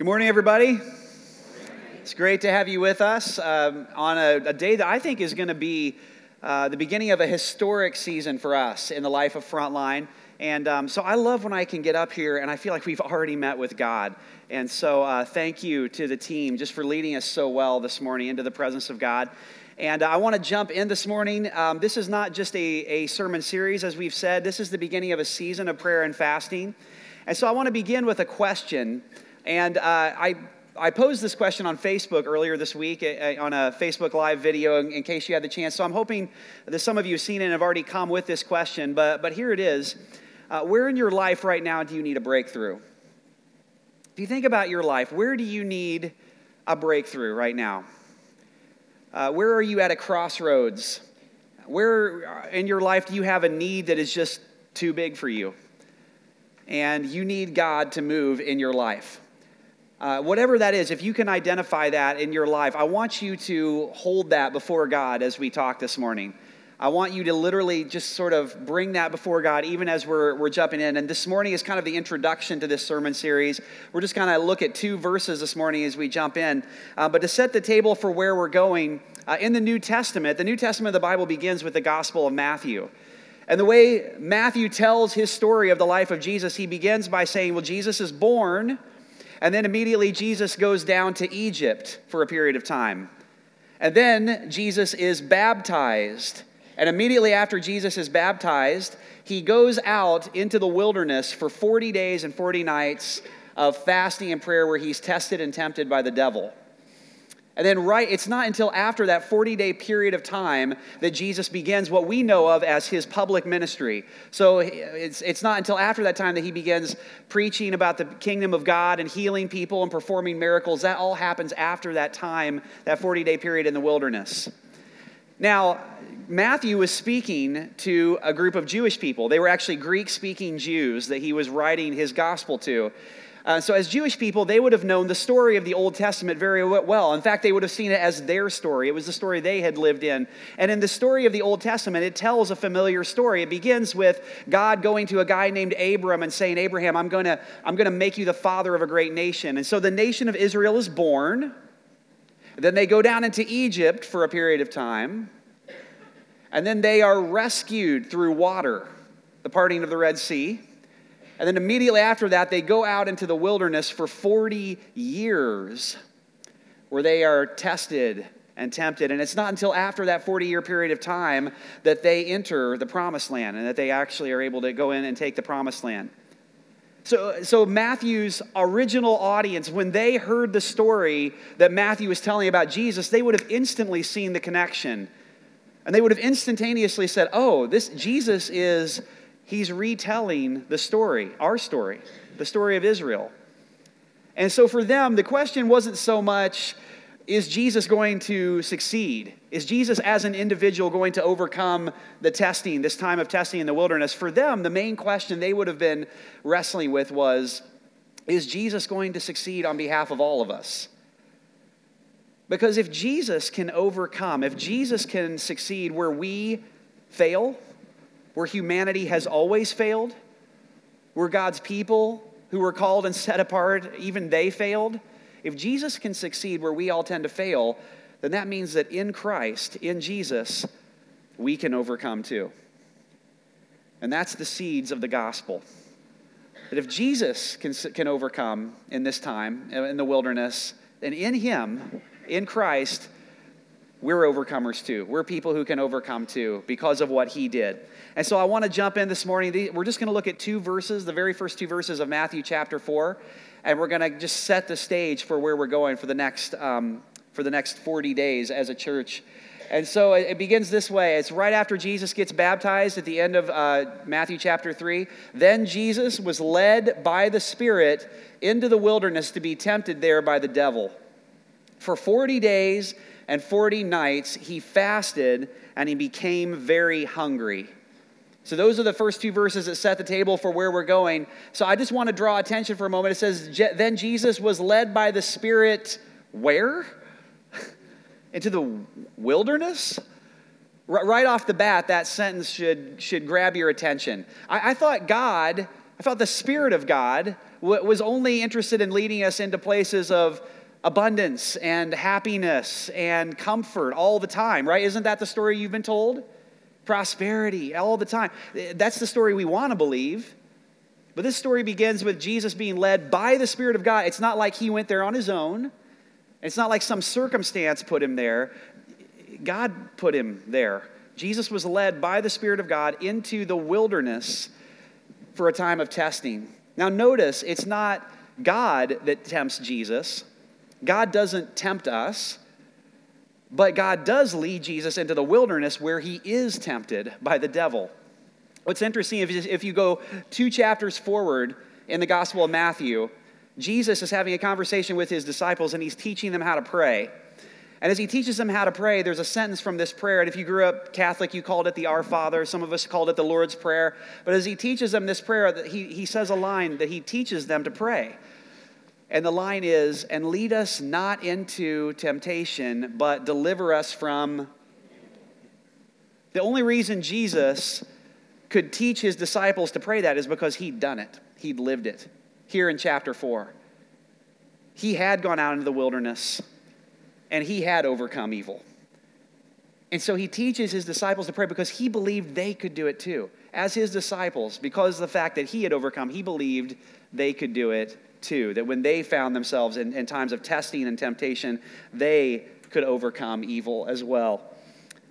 Good morning, everybody. It's great to have you with us um, on a, a, day that I think is going to be uh, the beginning of a historic season for us in the life of Frontline. And um, so I love when I can get up here and I feel like we've already met with God. And so uh, thank you to the team just for leading us so well this morning into the presence of God. And I want to jump in this morning. Um, this is not just a, a sermon series, as we've said, this is the beginning of a season of prayer and fasting. And so I want to begin with a question. And uh, I, I posed this question on Facebook earlier this week uh, on a Facebook Live video in, in, case you had the chance. So I'm hoping that some of you have seen it and have already come with this question. But, but here it is uh, Where in your life right now do you need a breakthrough? If you think about your life, where do you need a breakthrough right now? Uh, where are you at a crossroads? Where in your life do you have a need that is just too big for you? And you need God to move in your life. Uh, whatever that is, if you can identify that in your life, I want you to hold that before God as we talk this morning. I want you to literally just sort of bring that before God, even as we're, we're jumping in. And this morning is kind of the introduction to this sermon series. We're just going to look at two verses this morning as we jump in. Uh, but to set the table for where we're going, uh, in the New Testament, the New Testament of the Bible begins with the Gospel of Matthew. And the way Matthew tells his story of the life of Jesus, he begins by saying, Well, Jesus is born and then immediately Jesus goes down to Egypt for a period of time. And then Jesus is baptized. And immediately after Jesus is baptized, he goes out into the wilderness for 40 days and 40 nights of fasting and prayer where he's tested and tempted by the devil. And then, right, it's not until after that 40 day period of time that Jesus begins what we know of as his public ministry. So it's, it's not until after that time that he begins preaching about the kingdom of God and healing people and performing miracles. That all happens after that time, that 40 day period in the wilderness. Now, Matthew was speaking to a group of Jewish people. They were actually Greek speaking Jews that he was writing his gospel to. Uh, so, as Jewish people, they would have known the story of the Old Testament very well. In fact, they would have seen it as their story. It was the story they had lived in. And in the story of the Old Testament, it tells a familiar story. It begins with God going to a guy named Abram and saying, Abraham, I'm going to I'm going to make you the father of a great nation. And so the nation of Israel is born. Then they go down into Egypt for a period of time. And then they are rescued through water, the parting of the Red Sea. And then immediately after that, they go out into the wilderness for 40 years where they are tested and tempted. And it's not until after that 40 year period of time that they enter the promised land and that they actually are able to go in and take the promised land. So, so Matthew's original audience, when they heard the story that Matthew was telling about Jesus, they would have instantly seen the connection. And they would have instantaneously said, Oh, this Jesus is he's retelling the story, our story, the story of Israel. And so for them, the question wasn't so much, is Jesus going to succeed? Is Jesus as an individual going to overcome the testing, this time of testing in the wilderness? For them, the main question they would have been wrestling with was, is Jesus going to succeed on behalf of all of us? Because if Jesus can overcome, if Jesus can succeed where we fail, where humanity has always failed, where God's people who were called and set apart, even they failed. If Jesus can succeed where we all tend to fail, then that means that in Christ, in Jesus, we can overcome too. And that's the seeds of the gospel. That if Jesus can, can overcome in this time, in the wilderness, and in Him, in Christ, we're overcomers too. We're people who can overcome too because of what he did. And so I want to jump in this morning. We're just going to look at two verses, the very first two verses of Matthew chapter 4, and we're going to just set the stage for where we're going for the next, um, for the next 40 days as a church. And so it begins this way. It's right after Jesus gets baptized at the end of uh, Matthew chapter 3. Then Jesus was led by the Spirit into the wilderness to be tempted there by the devil. For 40 days, and 40 nights he fasted and he became very hungry. So, those are the first two verses that set the table for where we're going. So, I just want to draw attention for a moment. It says, Then Jesus was led by the Spirit where? Into the wilderness? Right off the bat, that sentence should, should grab your attention. I, I thought God I thought the Spirit of God was only interested in leading us into places of abundance and happiness and comfort all the time, right? Isn't that the story you've been told? Prosperity all the time. That's the story we want to believe. But this story begins with Jesus being led by the Spirit of God. It's not like he went there on his own, it's not like some circumstance put him there. God put him there. Jesus was led by the Spirit of God into the wilderness for a time of testing. Now, notice it's not God that tempts Jesus, God doesn't tempt us. But God does lead Jesus into the wilderness where he is tempted by the devil. What's interesting, if you go two chapters forward in the Gospel of Matthew, Jesus is having a conversation with his disciples and he's teaching them how to pray. And as he teaches them how to pray, there's a sentence from this prayer. And if you grew up Catholic, you called it the Our Father. Some of us called it the Lord's Prayer. But as he teaches them this prayer, he, he says a line that he teaches them to pray. And the line is, and lead us not into temptation, but deliver us from. The only reason Jesus could teach his disciples to pray that is because he'd done it, he'd lived it. Here in chapter 4, he had gone out into the wilderness and he had overcome evil. And so he teaches his disciples to pray because he believed they could do it too. As his disciples, because of the fact that he had overcome, he believed they could do it too. That when they found themselves in, in times of testing and temptation, they could overcome evil as well.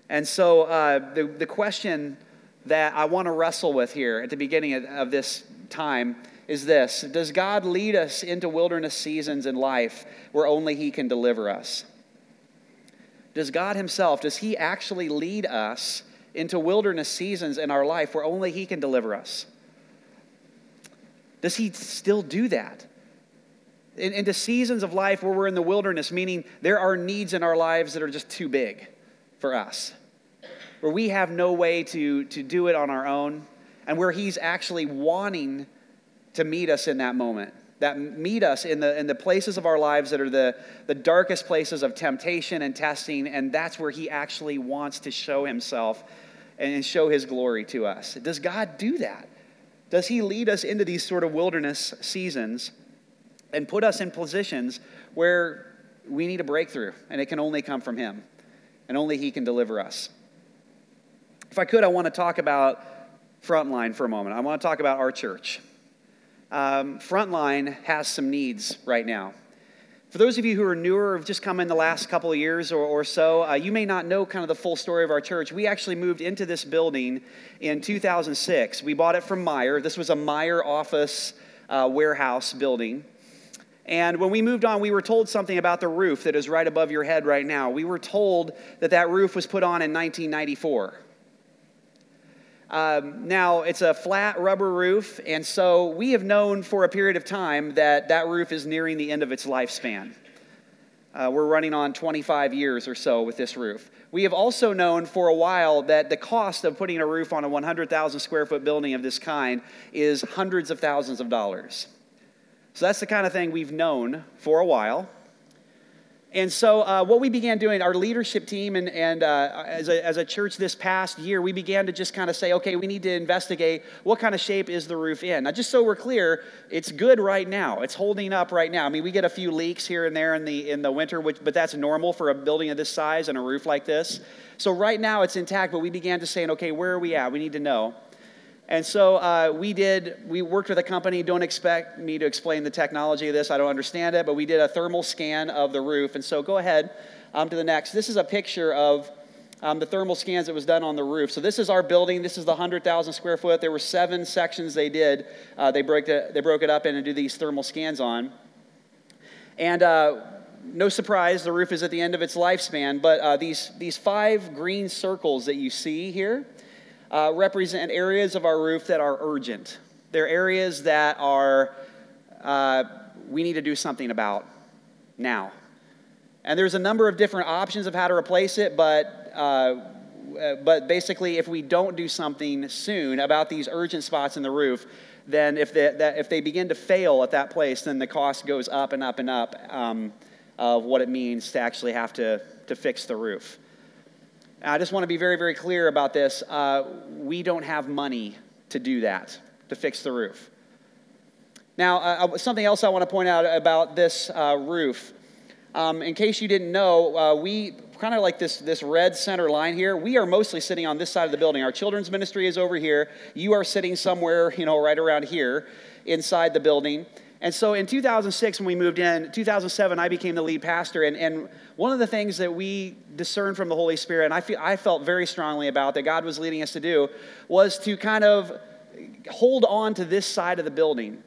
And so uh, the, the question that I want to wrestle with here at the beginning of, of this time is this Does God lead us into wilderness seasons in life where only He can deliver us? Does God Himself, does He actually lead us into wilderness seasons in our life where only He can deliver us? Does He still do that? In, into seasons of life where we're in the wilderness, meaning there are needs in our lives that are just too big for us where we have no way to, to do it on our own, and where He's actually wanting to meet us in that moment. That meet us in the, in the places of our lives that are the, the darkest places of temptation and testing, and that's where He actually wants to show Himself and show His glory to us. Does God do that? Does He lead us into these sort of wilderness seasons and put us in positions where we need a breakthrough, and it can only come from Him, and only He can deliver us? If I could, I want to talk about Frontline for a moment. I want to talk about our church. Um, Frontline has some needs right now. For those of you who are newer, have just come in the last couple of years or, or so, uh, you may not know kind of the full story of our church. We actually moved into this building in 2006. We bought it from Meijer. This was a Meijer office uh, warehouse building. And when we moved on, we were told something about the roof that is right above your head right now. We were told that that roof was put on in 1994. Um, now, it's a flat rubber roof, and so we have known for a period of time that that roof is nearing the end of its lifespan. Uh, we're running on 25 years or so with this roof. We have also known for a while that the cost of putting a roof on a 100,000 square foot building of this kind is hundreds of thousands of dollars. So that's the kind of thing we've known for a while. And so, uh, what we began doing, our leadership team, and, and uh, as, a, as a church this past year, we began to just kind of say, okay, we need to investigate what kind of shape is the roof in. Now, just so we're clear, it's good right now. It's holding up right now. I mean, we get a few leaks here and there in the, in the winter, which, but that's normal for a building of this size and a roof like this. So, right now, it's intact, but we began to saying, okay, where are we at? We need to know. And so uh, we did, we worked with a company. Don't expect me to explain the technology of this. I don't understand it, but we did a thermal scan of the roof. And so go ahead um, to the next. This is a picture of um, the thermal scans that was done on the roof. So this is our building. This is the 100,000 square foot. There were seven sections they did. Uh, they, broke it, they broke it up in and do these thermal scans on. And uh, no surprise, the roof is at the end of its lifespan. But uh, these, these five green circles that you see here, uh, represent areas of our roof that are urgent. They're areas that are, uh, we need to do something about now. And there's a number of different options of how to replace it, but, uh, but basically, if we don't do something soon about these urgent spots in the roof, then if they, that, if they begin to fail at that place, then the cost goes up and up and up um, of what it means to actually have to, to fix the roof. I just want to be very, very clear about this. Uh, we don't have money to do that, to fix the roof. Now, uh, uh something else I want to point out about this uh, roof. Um, in case you didn't know, uh, we kind of like this, this red center line here. We are mostly sitting on this side of the building. Our children's ministry is over here. You are sitting somewhere, you know, right around here inside the building. And so in 2006, when we moved in, 2007, I became the lead pastor. And, and one of the things that we discerned from the Holy Spirit, and I, feel, I felt very strongly about that God was leading us to do, was to kind of hold on to this side of the building.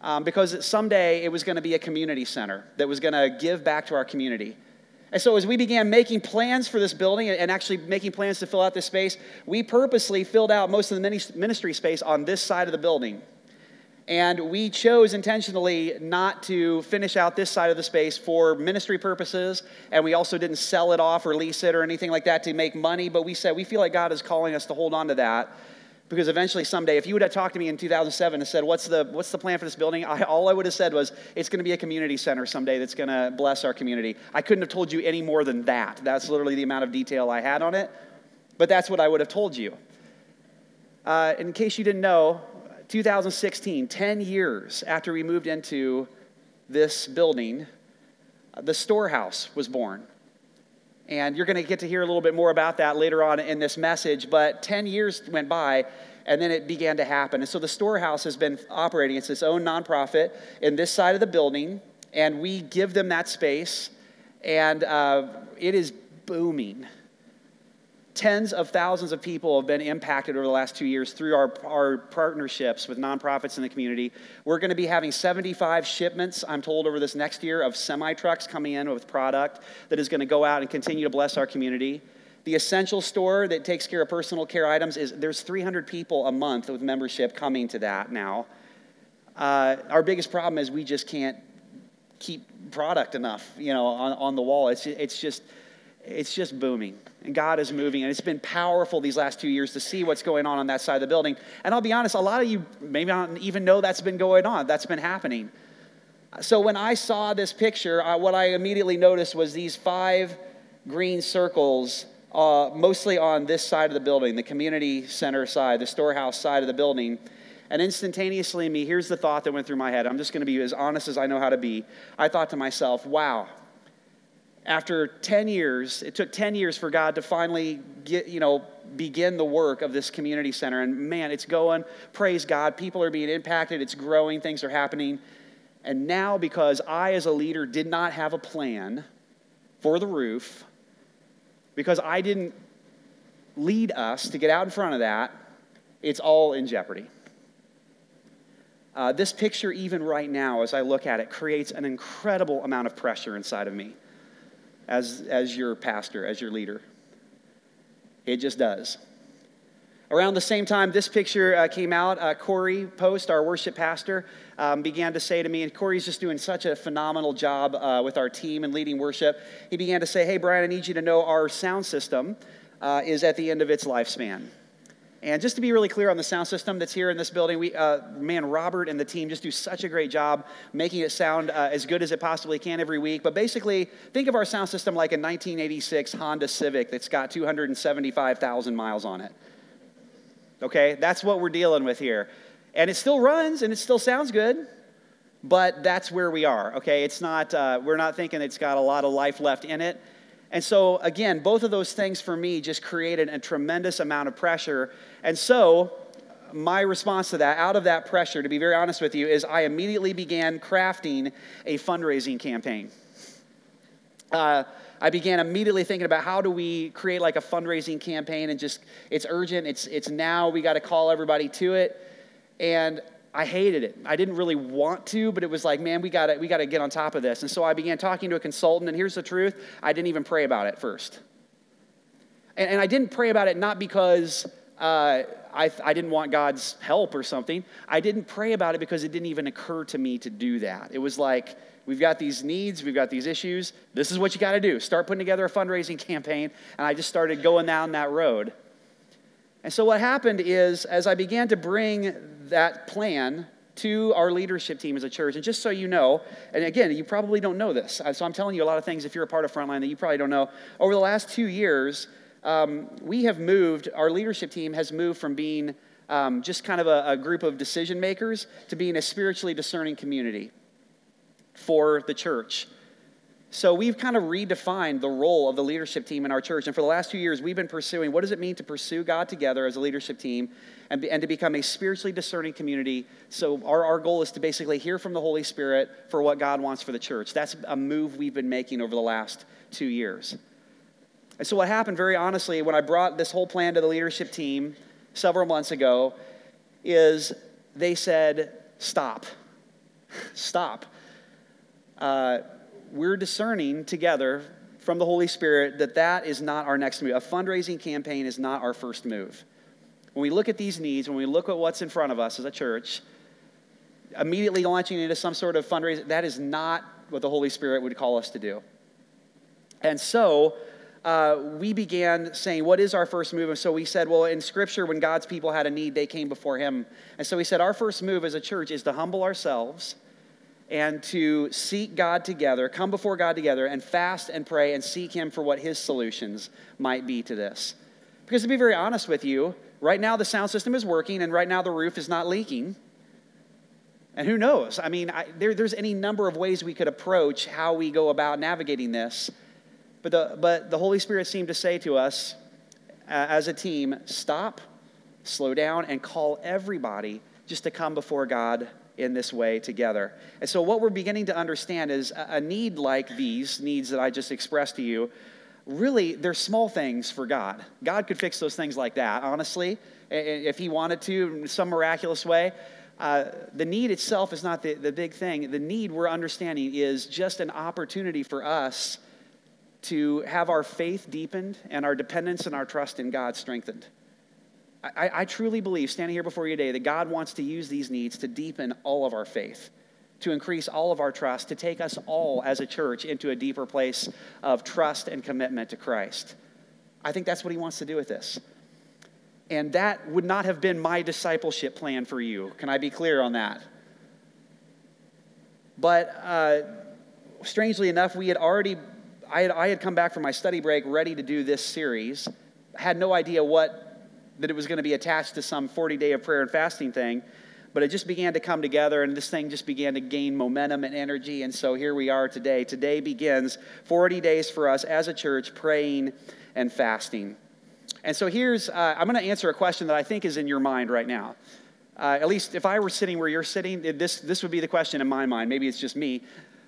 Um, because someday it was going to be a community center that was going to give back to our community. And so, as we began making plans for this building and actually making plans to fill out this space, we purposely filled out most of the ministry space on this side of the building. And we chose intentionally not to finish out this side of the space for ministry purposes. And we also didn't sell it off or lease it or anything like that to make money. But we said we feel like God is calling us to hold on to that. Because eventually, someday, if you would have talked to me in 2007 and said, What's the, what's the plan for this building? I, all I would have said was, It's going to be a community center someday that's going to bless our community. I couldn't have told you any more than that. That's literally the amount of detail I had on it. But that's what I would have told you. Uh, in case you didn't know, 2016, 10 years after we moved into this building, the storehouse was born. And you're going to get to hear a little bit more about that later on in this message. But 10 years went by, and then it began to happen. And so the storehouse has been operating. It's its own nonprofit in this side of the building, and we give them that space, and uh, it is booming. Tens of thousands of people have been impacted over the last two years through our, our partnerships with nonprofits in the community. We're going to be having 75 shipments, I'm told, over this next year of semi trucks coming in with product that is going to go out and continue to bless our community. The essential store that takes care of personal care items is there's 300 people a month with membership coming to that now. Uh, our biggest problem is we just can't keep product enough, you know, on, on the wall. It's, it's just it's just booming. And God is moving. And it's been powerful these last two years to see what's going on on that side of the building. And I'll be honest, a lot of you maybe don't even know that's been going on, that's been happening. So when I saw this picture, what I immediately noticed was these five green circles, uh, mostly on this side of the building, the community center side, the storehouse side of the building. And instantaneously, me, here's the thought that went through my head. I'm just going to be as honest as I know how to be. I thought to myself, wow, after 10 years, it took 10 years for God to finally get, you know, begin the work of this community center. And man, it's going, praise God. People are being impacted, it's growing, things are happening. And now, because I, as a leader, did not have a plan for the roof, because I didn't lead us to get out in front of that, it's all in jeopardy. Uh, this picture, even right now, as I look at it, creates an incredible amount of pressure inside of me as, as your pastor, as your leader. It just does. Around the same time this picture uh, came out, uh, Corey Post, our worship pastor, um, began to say to me, and Corey's just doing such a phenomenal job uh, with our team and leading worship. He began to say, Hey, Brian, I need you to know our sound system uh, is at the end of its lifespan. And just to be really clear on the sound system that's here in this building, we, uh, man, Robert and the team just do such a great job making it sound uh, as good as it possibly can every week. But basically, think of our sound system like a 1986 Honda Civic that's got 275,000 miles on it. Okay, that's what we're dealing with here. And it still runs and it still sounds good, but that's where we are. Okay, it's not, uh, we're not thinking it's got a lot of life left in it. And so, again, both of those things for me just created a tremendous amount of pressure. And so, my response to that, out of that pressure, to be very honest with you, is I immediately began crafting a fundraising campaign. Uh, I began immediately thinking about how do we create like a fundraising campaign and just, it's urgent, it's, it's now, we got to call everybody to it. And I hated it. I didn't really want to, but it was like, man, we got to we got to get on top of this. And so I began talking to a consultant, and here's the truth: I didn't even pray about it first. And, and I didn't pray about it not because uh, I, I didn't want God's help or something. I didn't pray about it because it didn't even occur to me to do that. It was like, we've got these needs, we've got these issues. This is what you got to do. Start putting together a fundraising campaign. And I just started going down that road. And so what happened is, as I began to bring that plan to our leadership team as a church. And just so you know, and again, you probably don't know this, uh, so I'm telling you a lot of things if you're a part of Frontline that you probably don't know. Over the last two years, um, we have moved, our leadership team has moved from being um, just kind of a, a group of decision makers to being a spiritually discerning community for the church. So we've kind of redefined the role of the leadership team in our church. And for the last two years, we've been pursuing what does it mean to pursue God together as a leadership team and, be, and to become a spiritually discerning community. So our, our goal is to basically hear from the Holy Spirit for what God wants for the church. That's a move we've been making over the last two years. And so what happened, very honestly, when I brought this whole plan to the leadership team several months ago, is they said, stop. stop. Uh, we're discerning together from the Holy Spirit that that is not our next move. A fundraising campaign is not our first move. When we look at these needs, when we look at what's in front of us as a church, immediately launching into some sort of fundraising, that is not what the Holy Spirit would call us to do. And so, uh, we began saying, What is our first move? And so we said, Well, in Scripture, when God's people had a need, they came before Him. And so we said, Our first move as a church is to humble ourselves and to seek God together, come before God together, and fast and pray and seek Him for what His solutions might be to this. Because to be very honest with you, right now the sound system is working, and right now the roof is not leaking. And who knows? I mean, I, there, there's any number of ways we could approach how we go about navigating this. But the, but the Holy Spirit seemed to say to us uh, as a team stop, slow down, and call everybody just to come before God in this way together. And so, what we're beginning to understand is a need like these needs that I just expressed to you, really, they're small things for God. God could fix those things like that, honestly, if He wanted to in some miraculous way. Uh, the need itself is not the, the big thing. The need we're understanding is just an opportunity for us to have our faith deepened and our dependence and our trust in God strengthened. I, I truly believe, standing here before you today, that God wants to use these needs to deepen all of our faith, to increase all of our trust, to take us all as a church into a deeper place of trust and commitment to Christ. I think that's what He wants to do with this. And that would not have been my discipleship plan for you. Can I be clear on that? But uh, strangely enough, we had already, I had, I had come back from my study break ready to do this series. had no idea what that it was going to be attached to some 40 day of prayer and fasting thing. But it just began to come together, and this thing just began to gain momentum and energy. And so here we are today. Today begins 40 days for us as a church praying and fasting. And so here's, uh, I'm going to answer a question that I think is in your mind right now. Uh, at least if I were sitting where you're sitting, this, this would be the question in my mind. Maybe it's just me.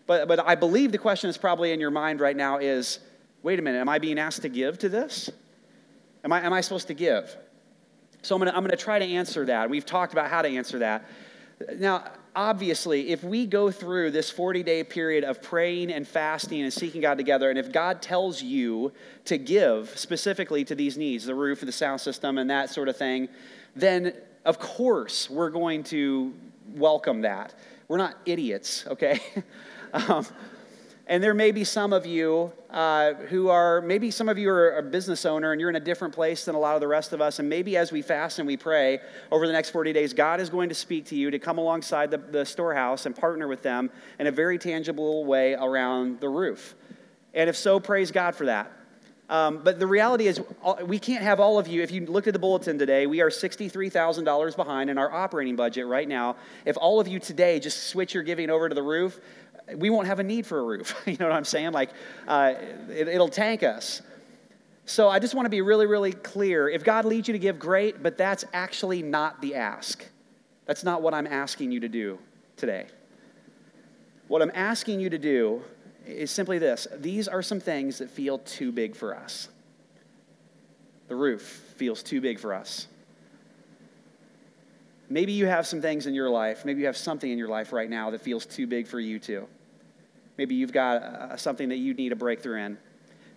But, but I believe the question is probably in your mind right now is wait a minute, am I being asked to give to this? Am I, am I supposed to give? So I'm going to I'm going to try to answer that. We've talked about how to answer that. Now, obviously, if we go through this 40 day period of praying and fasting and seeking God together, and if God tells you to give specifically to these needs, the roof, the sound system, and that sort of thing, then of course we're going to welcome that. We're not idiots, okay? um, and there may be some of you uh, who are, maybe some of you are a business owner and you're in a different place than a lot of the rest of us. And maybe as we fast and we pray over the next 40 days, God is going to speak to you to come alongside the, the storehouse and partner with them in a very tangible way around the roof. And if so, praise God for that. Um, but the reality is, we can't have all of you. If you looked at the bulletin today, we are $63,000 behind in our operating budget right now. If all of you today just switch your giving over to the roof, we won't have a need for a roof. you know what I'm saying? Like, uh, it, it'll tank us. So I just want to be really, really clear. If God leads you to give, great, but that's actually not the ask. That's not what I'm asking you to do today. What I'm asking you to do is simply this these are some things that feel too big for us. The roof feels too big for us. Maybe you have some things in your life, maybe you have something in your life right now that feels too big for you to. Maybe you've got uh, something that you need a breakthrough in.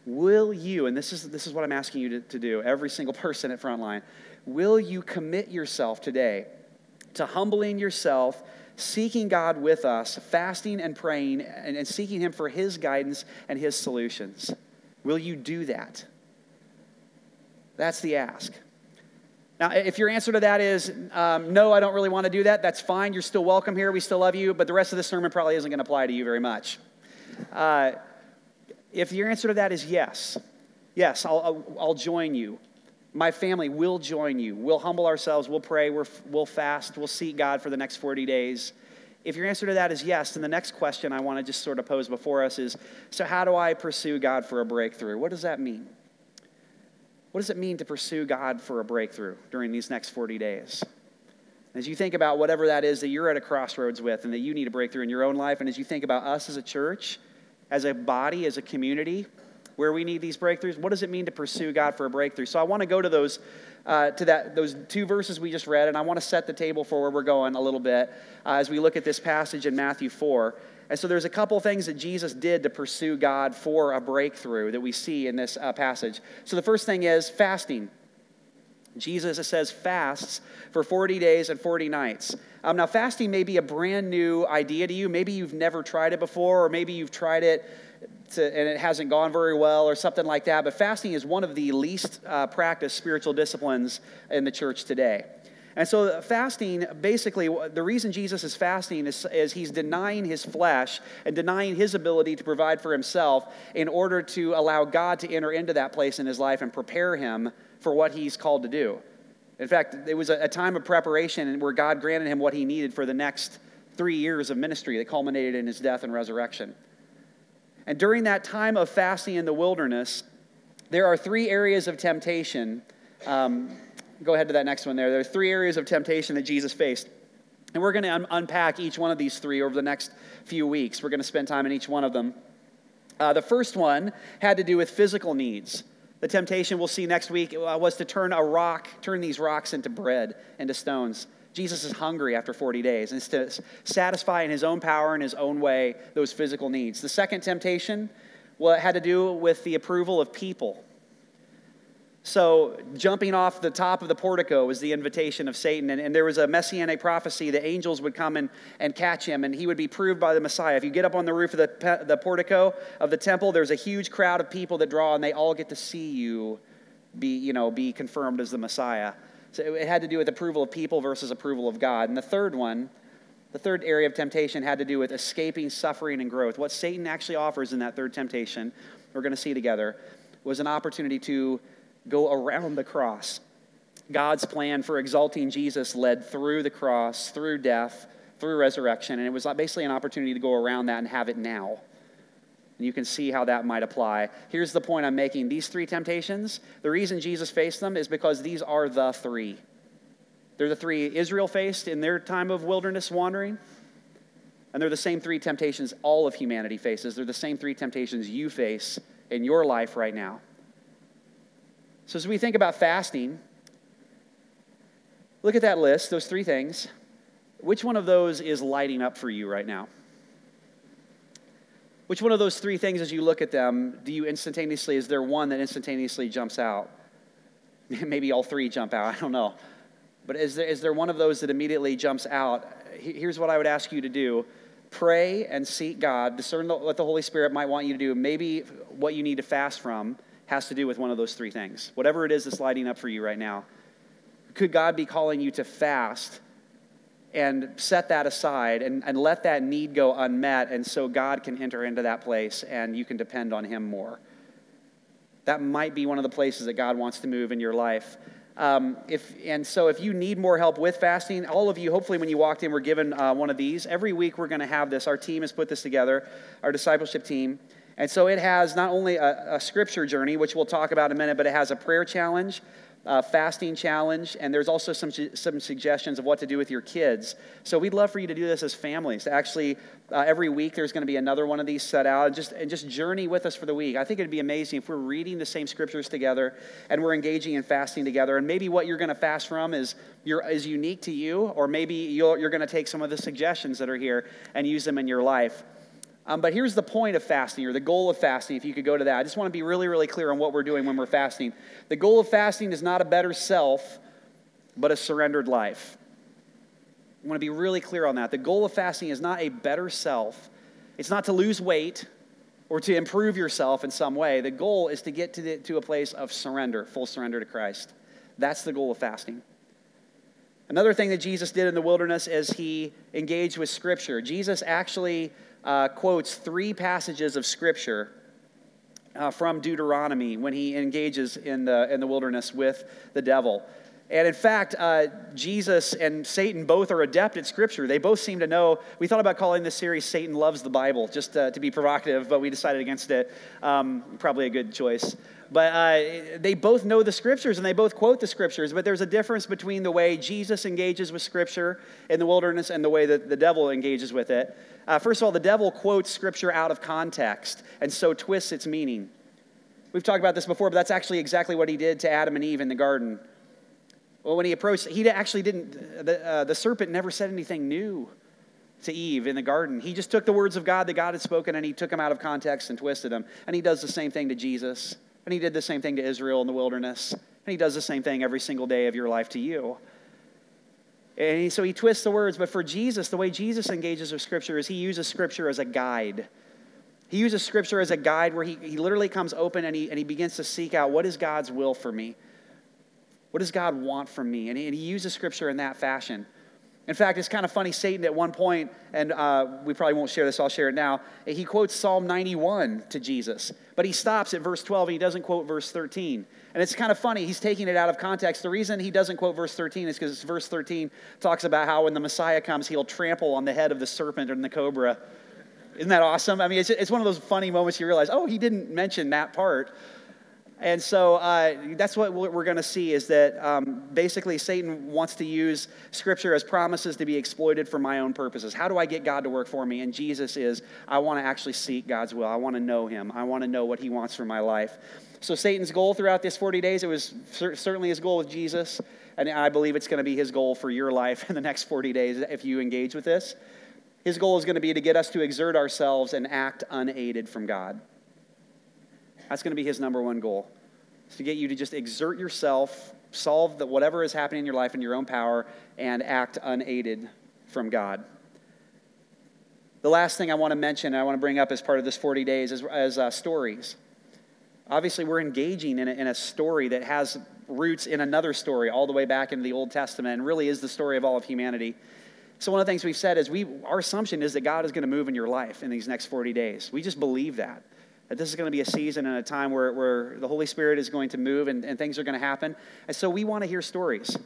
Will you, and this is, this is what I'm asking you to, to do, every single person at Frontline, will you commit yourself today to humbling yourself, seeking God with us, fasting and praying, and, and seeking Him for His guidance and His solutions? Will you do that? That's the ask. Now, if your answer to that is um, no, I don't really want to do that, that's fine. You're still welcome here. We still love you, but the rest of the sermon probably isn't going to apply to you very much. Uh, if your answer to that is yes, yes, I'll, I'll, join you. my family will join you. We'll humble ourselves, we'll pray, we will fast, we'll seek God for the next 40 days. If your answer to that is yes, then the next question I want to just sort of pose before us is so, how do I pursue God for a breakthrough? What does that mean? What does it mean to pursue God for a breakthrough during these next 40 days? As you think about whatever that is that you're at a crossroads with and that you need a breakthrough in your own life, and as you think about us as a church, as a body, as a community, where we need these breakthroughs, what does it mean to pursue God for a breakthrough? So I want to go to those uh, to that those two verses we just read, and I want to set the table for where we're going a little bit uh, as we look at this passage in Matthew 4. And so there's a couple things that Jesus did to pursue God for a breakthrough that we see in this uh, passage. So the first thing is fasting. Jesus, it says, fasts for 40 days and 40 nights. Um, now, fasting may be a brand new idea to you. Maybe you've never tried it before, or maybe you've tried it to, and it hasn't gone very well, or something like that. But fasting is one of the least uh, practiced spiritual disciplines in the church today. And so, fasting basically, the reason Jesus is fasting is, is, he's denying his flesh and denying his ability to provide for himself in order to allow God to enter into that place in his life and prepare him for what he's called to do. In fact, it was a, time of preparation where God granted him what he needed for the next three years of ministry that culminated in his death and resurrection. And during that time of fasting in the wilderness, there are three areas of temptation um, go ahead to that next one there. There are three areas of temptation that Jesus faced. And we're going to un- unpack each one of these three over the next few weeks. We're going to spend time in each one of them. Uh, the first one had to do with physical needs. The temptation we'll see next week uh, was to turn a rock, turn these rocks into bread, into stones. Jesus is hungry after 40 days, and to satisfy in his own power, in his own way, those physical needs. The second temptation well, had to do with the approval of people. So, jumping off the top of the portico was the invitation of Satan. And, and, there was a messianic prophecy that angels would come and, and catch him, and he would be proved by the Messiah. If you get up on the roof of the, the portico of the temple, there's a huge crowd of people that draw, and they all get to see you be, you know, be confirmed as the Messiah. So, it had to do with approval of people versus approval of God. And the third one, the third area of temptation had to do with escaping suffering and growth. What Satan actually offers in that third temptation, we're going to see together, was an opportunity to go around the cross. God's plan for exalting Jesus led through the cross, through death, through resurrection, and it was basically an opportunity to go around that and have it now. And you can see how that might apply. Here's the point I'm making these three temptations, the reason Jesus faced them is because these are the three. They're the three Israel faced in their time of wilderness wandering. And they're the same three temptations all of humanity faces. They're the same three temptations you face in your life right now. So, as we think about fasting, look at that list, those three things. Which one of those is lighting up for you right now? Which one of those three things, as you look at them, do you instantaneously, is there one that instantaneously jumps out? Maybe all three jump out, I don't know. But is there, is there one of those that immediately jumps out? Here's what I would ask you to do pray and seek God, discern what the Holy Spirit might want you to do, maybe what you need to fast from has to do with one of those three things. Whatever it is that's lighting up for you right now. Could God be calling you to fast and set that aside and, and let that need go unmet and so God can enter into that place and you can depend on Him more? That might be one of the places that God wants to move in your life. Um, if, and so, if you need more help with fasting, all of you, hopefully, when you walked in, were given uh, one of these. Every week, we're going to have this. Our team has put this together, our discipleship team. And so it has not only a, a, scripture journey, which we'll talk about in a minute, but it has a prayer challenge, a fasting challenge, and there's also some, some suggestions of what to do with your kids. So we'd love for you to do this as families. To actually, uh, every week there's going to be another one of these set out, and just, and just journey with us for the week. I think it'd be amazing if we're reading the same scriptures together and we're engaging in fasting together. And maybe what you're going to fast from is, is unique to you, or maybe you're, you're going to take some of the suggestions that are here and use them in your life. Um, but here's the point of fasting, or the goal of fasting, if you could go to that. I just want to be really, really clear on what we're doing when we're fasting. The goal of fasting is not a better self, but a surrendered life. I want to be really clear on that. The goal of fasting is not a better self, it's not to lose weight or to improve yourself in some way. The goal is to get to, the, to a place of surrender, full surrender to Christ. That's the goal of fasting. Another thing that Jesus did in the wilderness is he engaged with Scripture. Jesus actually uh, quotes three passages of Scripture uh, from Deuteronomy when he engages in the, in the wilderness with the devil. And in fact, uh, Jesus and Satan both are adept at Scripture. They both seem to know. We thought about calling this series Satan Loves the Bible, just uh, to be provocative, but we decided against it. Um, probably a good choice. But uh, they both know the Scriptures and they both quote the Scriptures, but there's a difference between the way Jesus engages with Scripture in the wilderness and the way that the devil engages with it. Uh, first of all, the devil quotes Scripture out of context and so twists its meaning. We've talked about this before, but that's actually exactly what he did to Adam and Eve in the garden. Well, when he approached, he actually didn't, the, uh, the serpent never said anything new to Eve in the garden. He just took the words of God that God had spoken and he took them out of context and twisted them. And he does the same thing to Jesus. And he did the same thing to Israel in the wilderness. And he does the same thing every single day of your life to you. And he, so he twists the words. But for Jesus, the way Jesus engages with Scripture is he uses Scripture as a guide. He uses Scripture as a guide where he, he literally comes open and he, and he begins to seek out what is God's will for me? What does God want from me? And he, and he uses scripture in that fashion. In fact, it's kind of funny. Satan, at one point, and uh, we probably won't share this, I'll share it now. He quotes Psalm 91 to Jesus, but he stops at verse 12 and he doesn't quote verse 13. And it's kind of funny. He's taking it out of context. The reason he doesn't quote verse 13 is because verse 13 talks about how when the Messiah comes, he'll trample on the head of the serpent and the cobra. Isn't that awesome? I mean, it's, it's one of those funny moments you realize, oh, he didn't mention that part. And so uh, that's what we're going to see is that um, basically Satan wants to use Scripture as promises to be exploited for my own purposes. How do I get God to work for me? And Jesus is, I want to actually seek God's will. I want to know Him. I want to know what He wants for my life. So Satan's goal throughout this 40 days, it was certainly his goal with Jesus. And I believe it's going to be his goal for your life in the next 40 days if you engage with this. His goal is going to be to get us to exert ourselves and act unaided from God. That's going to be his number one goal. Is to get you to just exert yourself, solve the, whatever is happening in your life in your own power, and act unaided from God. The last thing I want to mention, I want to bring up as part of this 40 days, is, is uh, stories. Obviously, we're engaging in a, in a story that has roots in another story all the way back into the Old Testament and really is the story of all of humanity. So, one of the things we've said is we, our assumption is that God is going to move in your life in these next 40 days. We just believe that that this is going to be a season and a time where, where the Holy Spirit is going to move and, and things are going to happen. And so we want to hear stories.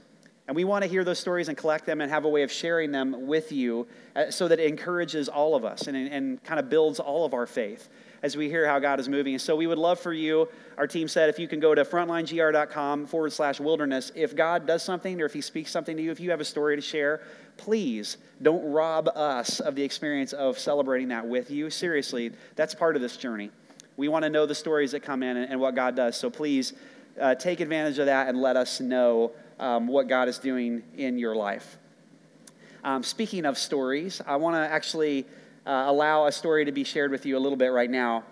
And we want to hear those stories and collect them and have a way of sharing them with you uh, so that it encourages all of us and, and kind of builds all of our faith as we hear how God is moving. And so we would love for you, our team said, if you can go to frontlinegr.com forward slash wilderness. If God does something or if He speaks something to you, if you have a story to share, please don't rob us of the experience of celebrating that with you. Seriously, that's part of this journey. We want to know the stories that come in and, and what God does. So please uh, take advantage of that and let us know um, what God is doing in your life. Um, speaking of stories, I want to actually uh, allow a story to be shared with you a little bit right now.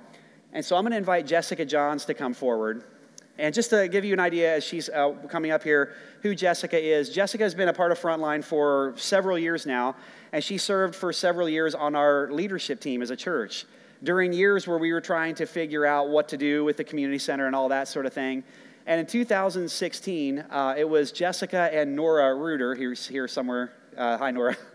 And so I'm going to invite Jessica Johns to come forward. And just to give you an idea as she's uh, coming up here, who Jessica is, Jessica has been a part of Frontline for several years now, and she served for several years on our leadership team as a church during years where we were trying to figure out what to do with the community center and all that sort of thing. And in 2016, uh, it was Jessica and Nora Reuter, who's here somewhere. Uh, hi, Nora.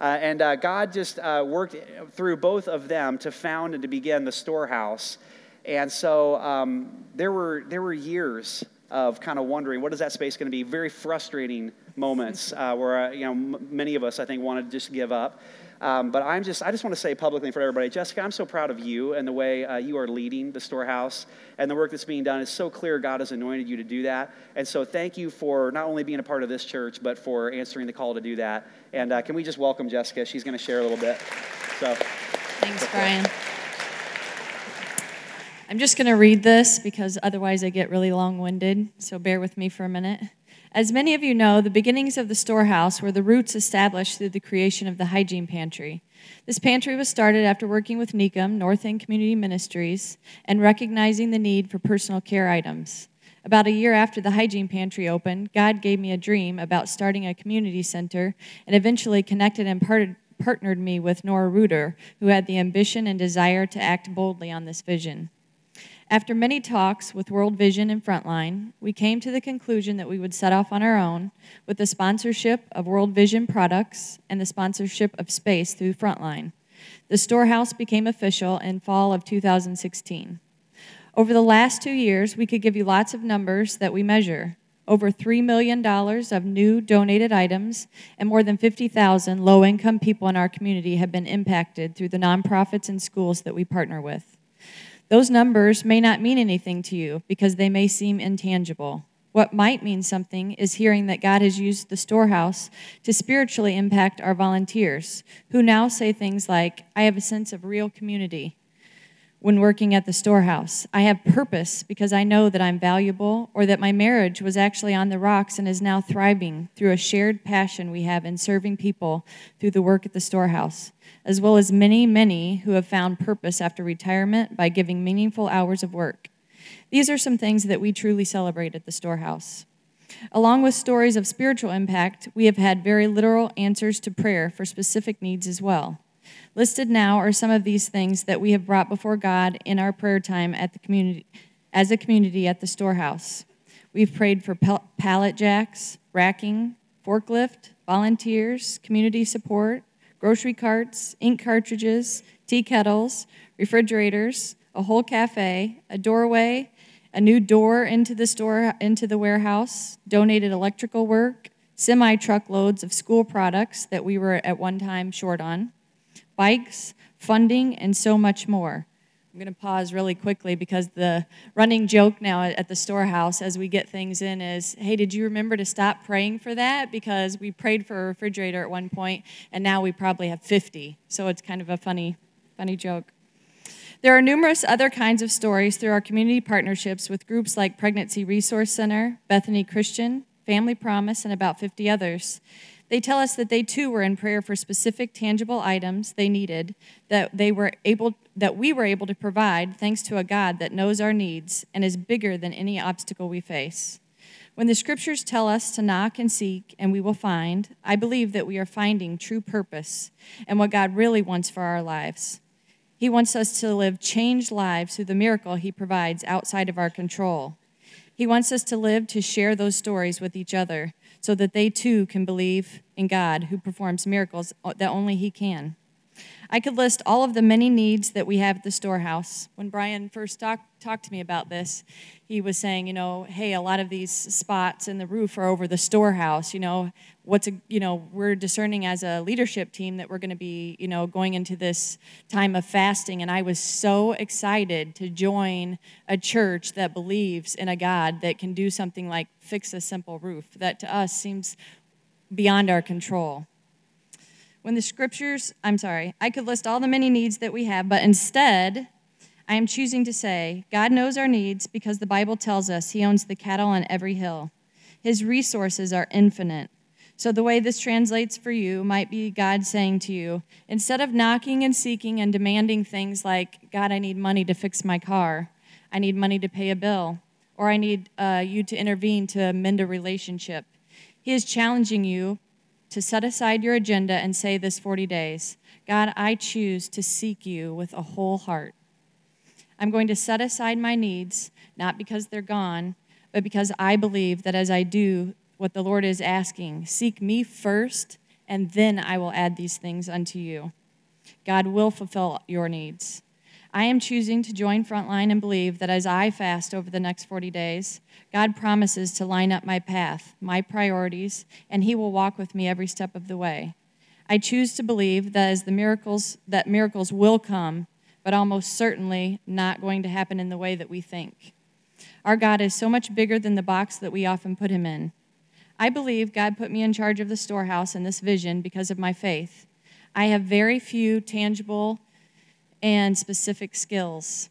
Uh, and uh, God just uh, worked through both of them to found and to begin the storehouse. And so um, there, were, there were years of kind of wondering what is that space going to be very frustrating moments uh, where uh, you know m- many of us i think wanted to just give up um, but I'm just, I just want to say publicly for everybody, Jessica, I'm so proud of you and the way uh, you are leading the storehouse and the work that's being done. It's so clear God has anointed you to do that. And so thank you for not only being a part of this church, but for answering the call to do that. And uh, can we just welcome Jessica? She's going to share a little bit. So, thanks, Brian. I'm just going to read this because otherwise I get really long winded. So bear with me for a minute. As many of you know, the beginnings of the storehouse were the roots established through the creation of the hygiene pantry. This pantry was started after working with NECUM, North End Community Ministries, and recognizing the need for personal care items. About a year after the hygiene pantry opened, God gave me a dream about starting a community center and eventually connected and partnered me with Nora Reuter, who had the ambition and desire to act boldly on this vision. After many talks with World Vision and Frontline, we came to the conclusion that we would set off on our own with the sponsorship of World Vision products and the sponsorship of space through Frontline. The storehouse became official in fall of 2016. Over the last two years, we could give you lots of numbers that we measure. Over $3 million of new donated items, and more than 50,000 low income people in our community have been impacted through the nonprofits and schools that we partner with. Those numbers may not mean anything to you because they may seem intangible. What might mean something is hearing that God has used the storehouse to spiritually impact our volunteers, who now say things like, I have a sense of real community when working at the storehouse. I have purpose because I know that I'm valuable, or that my marriage was actually on the rocks and is now thriving through a shared passion we have in serving people through the work at the storehouse, as well as many, many who have found purpose after retirement by giving meaningful hours of work. These are some things that we truly celebrate at the storehouse. Along with stories of spiritual impact, we have had very literal answers to prayer for specific needs as well. Listed now are some of these things that we have brought before God in our prayer time at the community as a community at the storehouse. We've prayed for pallet jacks, racking, forklift, volunteers, community support, grocery carts, ink cartridges, tea kettles, refrigerators, a whole cafe, a doorway, a new door into the store into the warehouse, donated electrical work, semi truckloads of school products that we were at one time short on, bikes, funding, and so much more. I'm going to pause really quickly because the running joke now at the storehouse as we get things in is hey, did you remember to stop praying for that? Because we prayed for a refrigerator at one point and now we probably have 50. So it's kind of a funny, funny joke. There are numerous other kinds of stories through our community partnerships with groups like Pregnancy Resource Center, Bethany Christian, Family Promise, and about 50 others. They tell us that they too were in prayer for specific tangible items they needed that they were able that we were able to provide thanks to a God that knows our needs and is bigger than any obstacle we face. When the scriptures tell us to knock and seek and we will find, I believe that we are finding true purpose and what God really wants for our lives. He wants us to live changed lives through the miracle He provides outside of our control. He wants us to live to share those stories with each other so that they too can believe in God who performs miracles that only He can. I could list all of the many needs that we have at the storehouse. When Brian first talked talked to me about this, he was saying, you know, hey, a lot of these spots in the roof are over the storehouse. You know, what's a, you know, we're discerning as a leadership team that we're going to be, you know, going into this time of fasting. And I was so excited to join a church that believes in a God that can do something like fix a simple roof. That to us seems beyond our control. When the scriptures, I'm sorry, I could list all the many needs that we have, but instead, I am choosing to say God knows our needs because the Bible tells us He owns the cattle on every hill. His resources are infinite. So, the way this translates for you might be God saying to you, instead of knocking and seeking and demanding things like, God, I need money to fix my car, I need money to pay a bill, or I need uh, you to intervene to mend a relationship, He is challenging you to set aside your agenda and say this 40 days God, I choose to seek you with a whole heart. I'm going to set aside my needs, not because they're gone, but because I believe that as I do what the Lord is asking, seek me first, and then I will add these things unto you. God will fulfill your needs. I am choosing to join Frontline and believe that as I fast over the next 40 days, God promises to line up my path, my priorities, and He will walk with me every step of the way. I choose to believe that as the miracles that miracles will come, but almost certainly not going to happen in the way that we think. Our God is so much bigger than the box that we often put him in. I believe God put me in charge of the storehouse and this vision because of my faith. I have very few tangible and specific skills,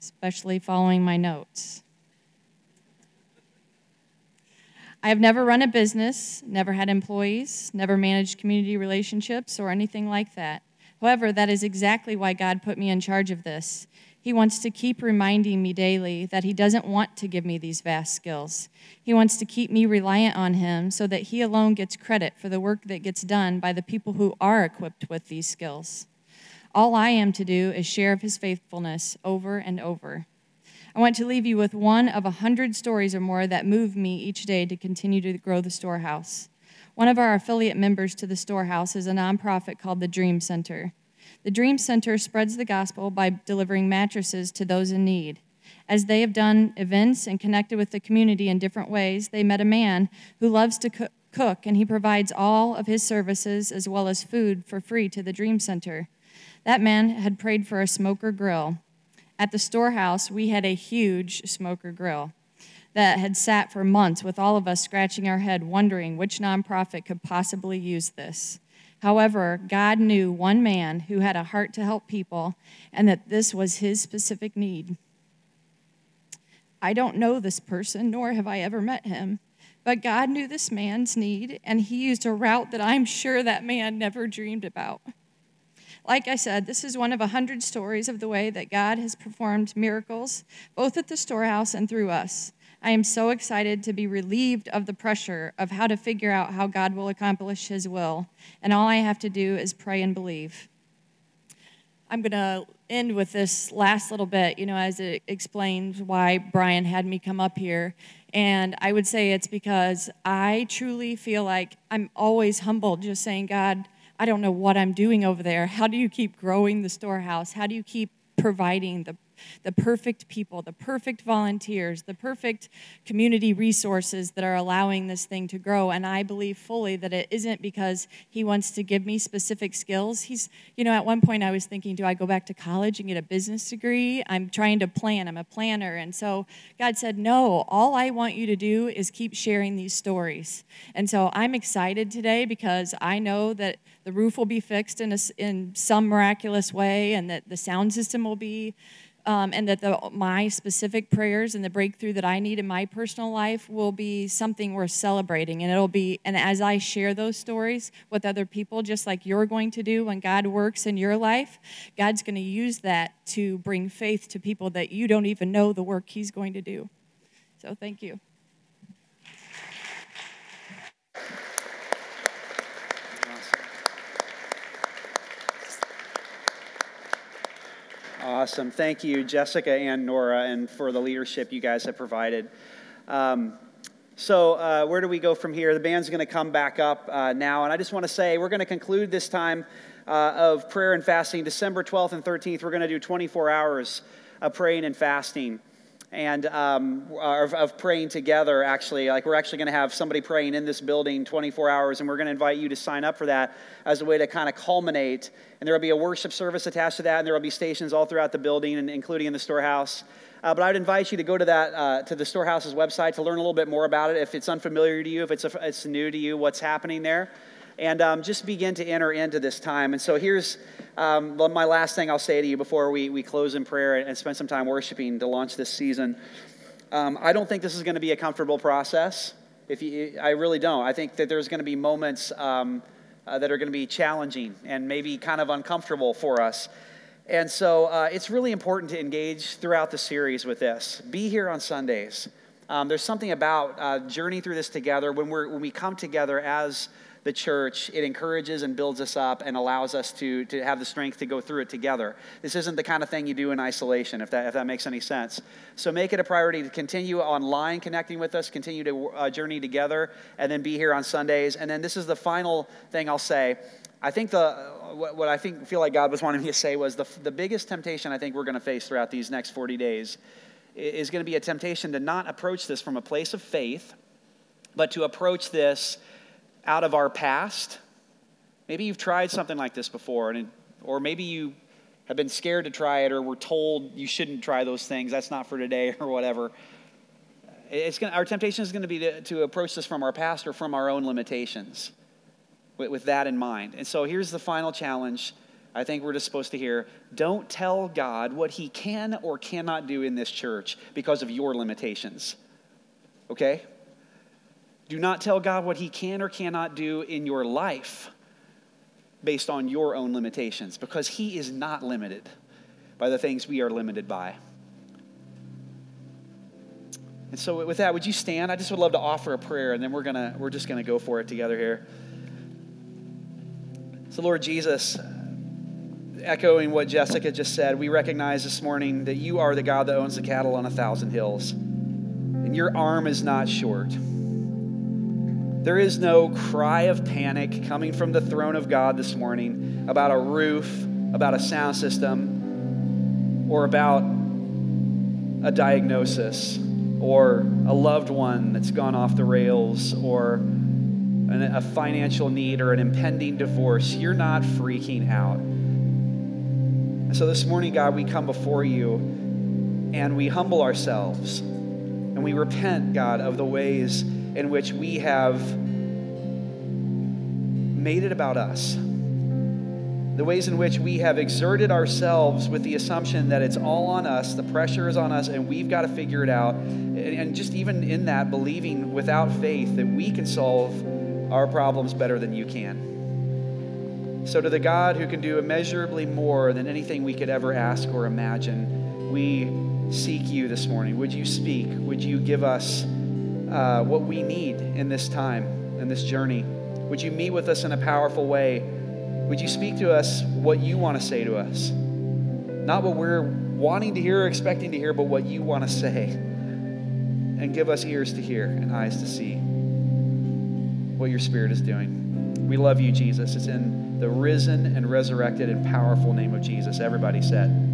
especially following my notes. I have never run a business, never had employees, never managed community relationships, or anything like that. However, that is exactly why God put me in charge of this. He wants to keep reminding me daily that He doesn't want to give me these vast skills. He wants to keep me reliant on Him so that He alone gets credit for the work that gets done by the people who are equipped with these skills. All I am to do is share of his faithfulness over and over. I want to leave you with one of a hundred stories or more that move me each day to continue to grow the storehouse. One of our affiliate members to the storehouse is a nonprofit called the Dream Center. The Dream Center spreads the gospel by delivering mattresses to those in need. As they have done events and connected with the community in different ways, they met a man who loves to cook, and he provides all of his services as well as food for free to the Dream Center. That man had prayed for a smoker grill. At the storehouse, we had a huge smoker grill that had sat for months with all of us scratching our head, wondering which nonprofit could possibly use this. However, God knew one man who had a heart to help people and that this was his specific need. I don't know this person, nor have I ever met him, but God knew this man's need, and he used a route that I'm sure that man never dreamed about. Like I said, this is one of a hundred stories of the way that God has performed miracles, both at the storehouse and through us. I am so excited to be relieved of the pressure of how to figure out how God will accomplish His will, and all I have to do is pray and believe. I'm going to end with this last little bit, you know, as it explains why Brian had me come up here. And I would say it's because I truly feel like I'm always humbled just saying, God, I don't know what I'm doing over there. How do you keep growing the storehouse? How do you keep providing the the perfect people, the perfect volunteers, the perfect community resources that are allowing this thing to grow. And I believe fully that it isn't because he wants to give me specific skills. He's, you know, at one point I was thinking, do I go back to college and get a business degree? I'm trying to plan, I'm a planner. And so God said, no, all I want you to do is keep sharing these stories. And so I'm excited today because I know that the roof will be fixed in, a, in some miraculous way and that the sound system will be um, and that the, my specific prayers and the breakthrough that I need in my personal life will be something worth celebrating. And it'll be, and as I share those stories with other people, just like you're going to do when God works in your life, God's going to use that to bring faith to people that you don't even know the work He's going to do. So thank you. Awesome. Thank you, Jessica and Nora, and for the leadership you guys have provided. Um, so, uh, where do we go from here? The band's going to come back up uh, now, and I just want to say we're going to conclude this time uh, of prayer and fasting. December 12th and 13th, we're going to do 24 hours of praying and fasting and um, of, of, praying together actually like we're actually going to have somebody praying in this building 24 hours and we're going to invite you to sign up for that as a way to kind of culminate. And there will be a worship service attached to that and there will be stations all throughout the building and including in the storehouse. Uh, but i would invite you to go to that uh, to the storehouse's website to learn a little bit more about it. If it's unfamiliar to you if it's, a, it's new to you what's happening there and um, just begin to enter into this time. And so here's um, my last thing I'll say to you before we, we close in prayer and spend some time worshiping to launch this season. Um, I don't think this is going to be a comfortable process. If you, I really don't. I think that there's going to be moments um, uh, that are going to be challenging and maybe kind of uncomfortable for us. And so uh, it's really important to engage throughout the series with this. Be here on Sundays. Um, there's something about uh, journey through this together when, we're, when we come together as the church, it encourages and builds us up and allows us to, to have the strength to go through it together. This isn't the kind of thing you do in isolation, if that, if that makes any sense. So make it a priority to continue online connecting with us, continue to uh, journey together, and then be here on Sundays. And then this is the final thing I'll say. I think the what, what I think feel like God was wanting me to say was the, the biggest temptation I think we're going to face throughout these next 40 days is going to be a temptation to not approach this from a place of faith, but to approach this out of our past. Maybe you've tried something like this before, and, or maybe you have been scared to try it or were told you shouldn't try those things. That's not for today or whatever. It's gonna, our temptation is going to be to, approach this from our past or from our own limitations with, with that in mind. And so here's the final challenge I think we're just supposed to hear don't tell God what he can or cannot do in this church because of your limitations. Okay? Do not tell God what He can or cannot do in your life based on your own limitations because He is not limited by the things we are limited by. And so with that, would you stand? I just would love to offer a prayer and then we're gonna we're just gonna go for it together here. So Lord Jesus, echoing what Jessica just said, we recognize this morning that you are the God that owns the cattle on a thousand hills. And your arm is not short. There is no cry of panic coming from the throne of God this morning about a roof about a sound system or about a diagnosis or a loved one that's gone off the rails or an, a financial need or an impending divorce, you're not freaking out. And so this morning, God, we come before you and we humble ourselves and we repent, God, of the ways in which we have made it about us. The ways in which we have exerted ourselves with the assumption that it's all on us, the pressure is on us, and we've got to figure it out. And just even in that, believing without faith that we can solve our problems better than you can. So, to the God who can do immeasurably more than anything we could ever ask or imagine, we seek you this morning. Would you speak? Would you give us uh, what we need in this time, in this journey? Would you meet with us in a powerful way? Would you speak to us what you want to say to us? Not what we're wanting to hear or expecting to hear, but what you want to say. And give us ears to hear and eyes to see what your Spirit is doing. We love you, Jesus. It's in the risen and resurrected and powerful name of Jesus. Everybody said.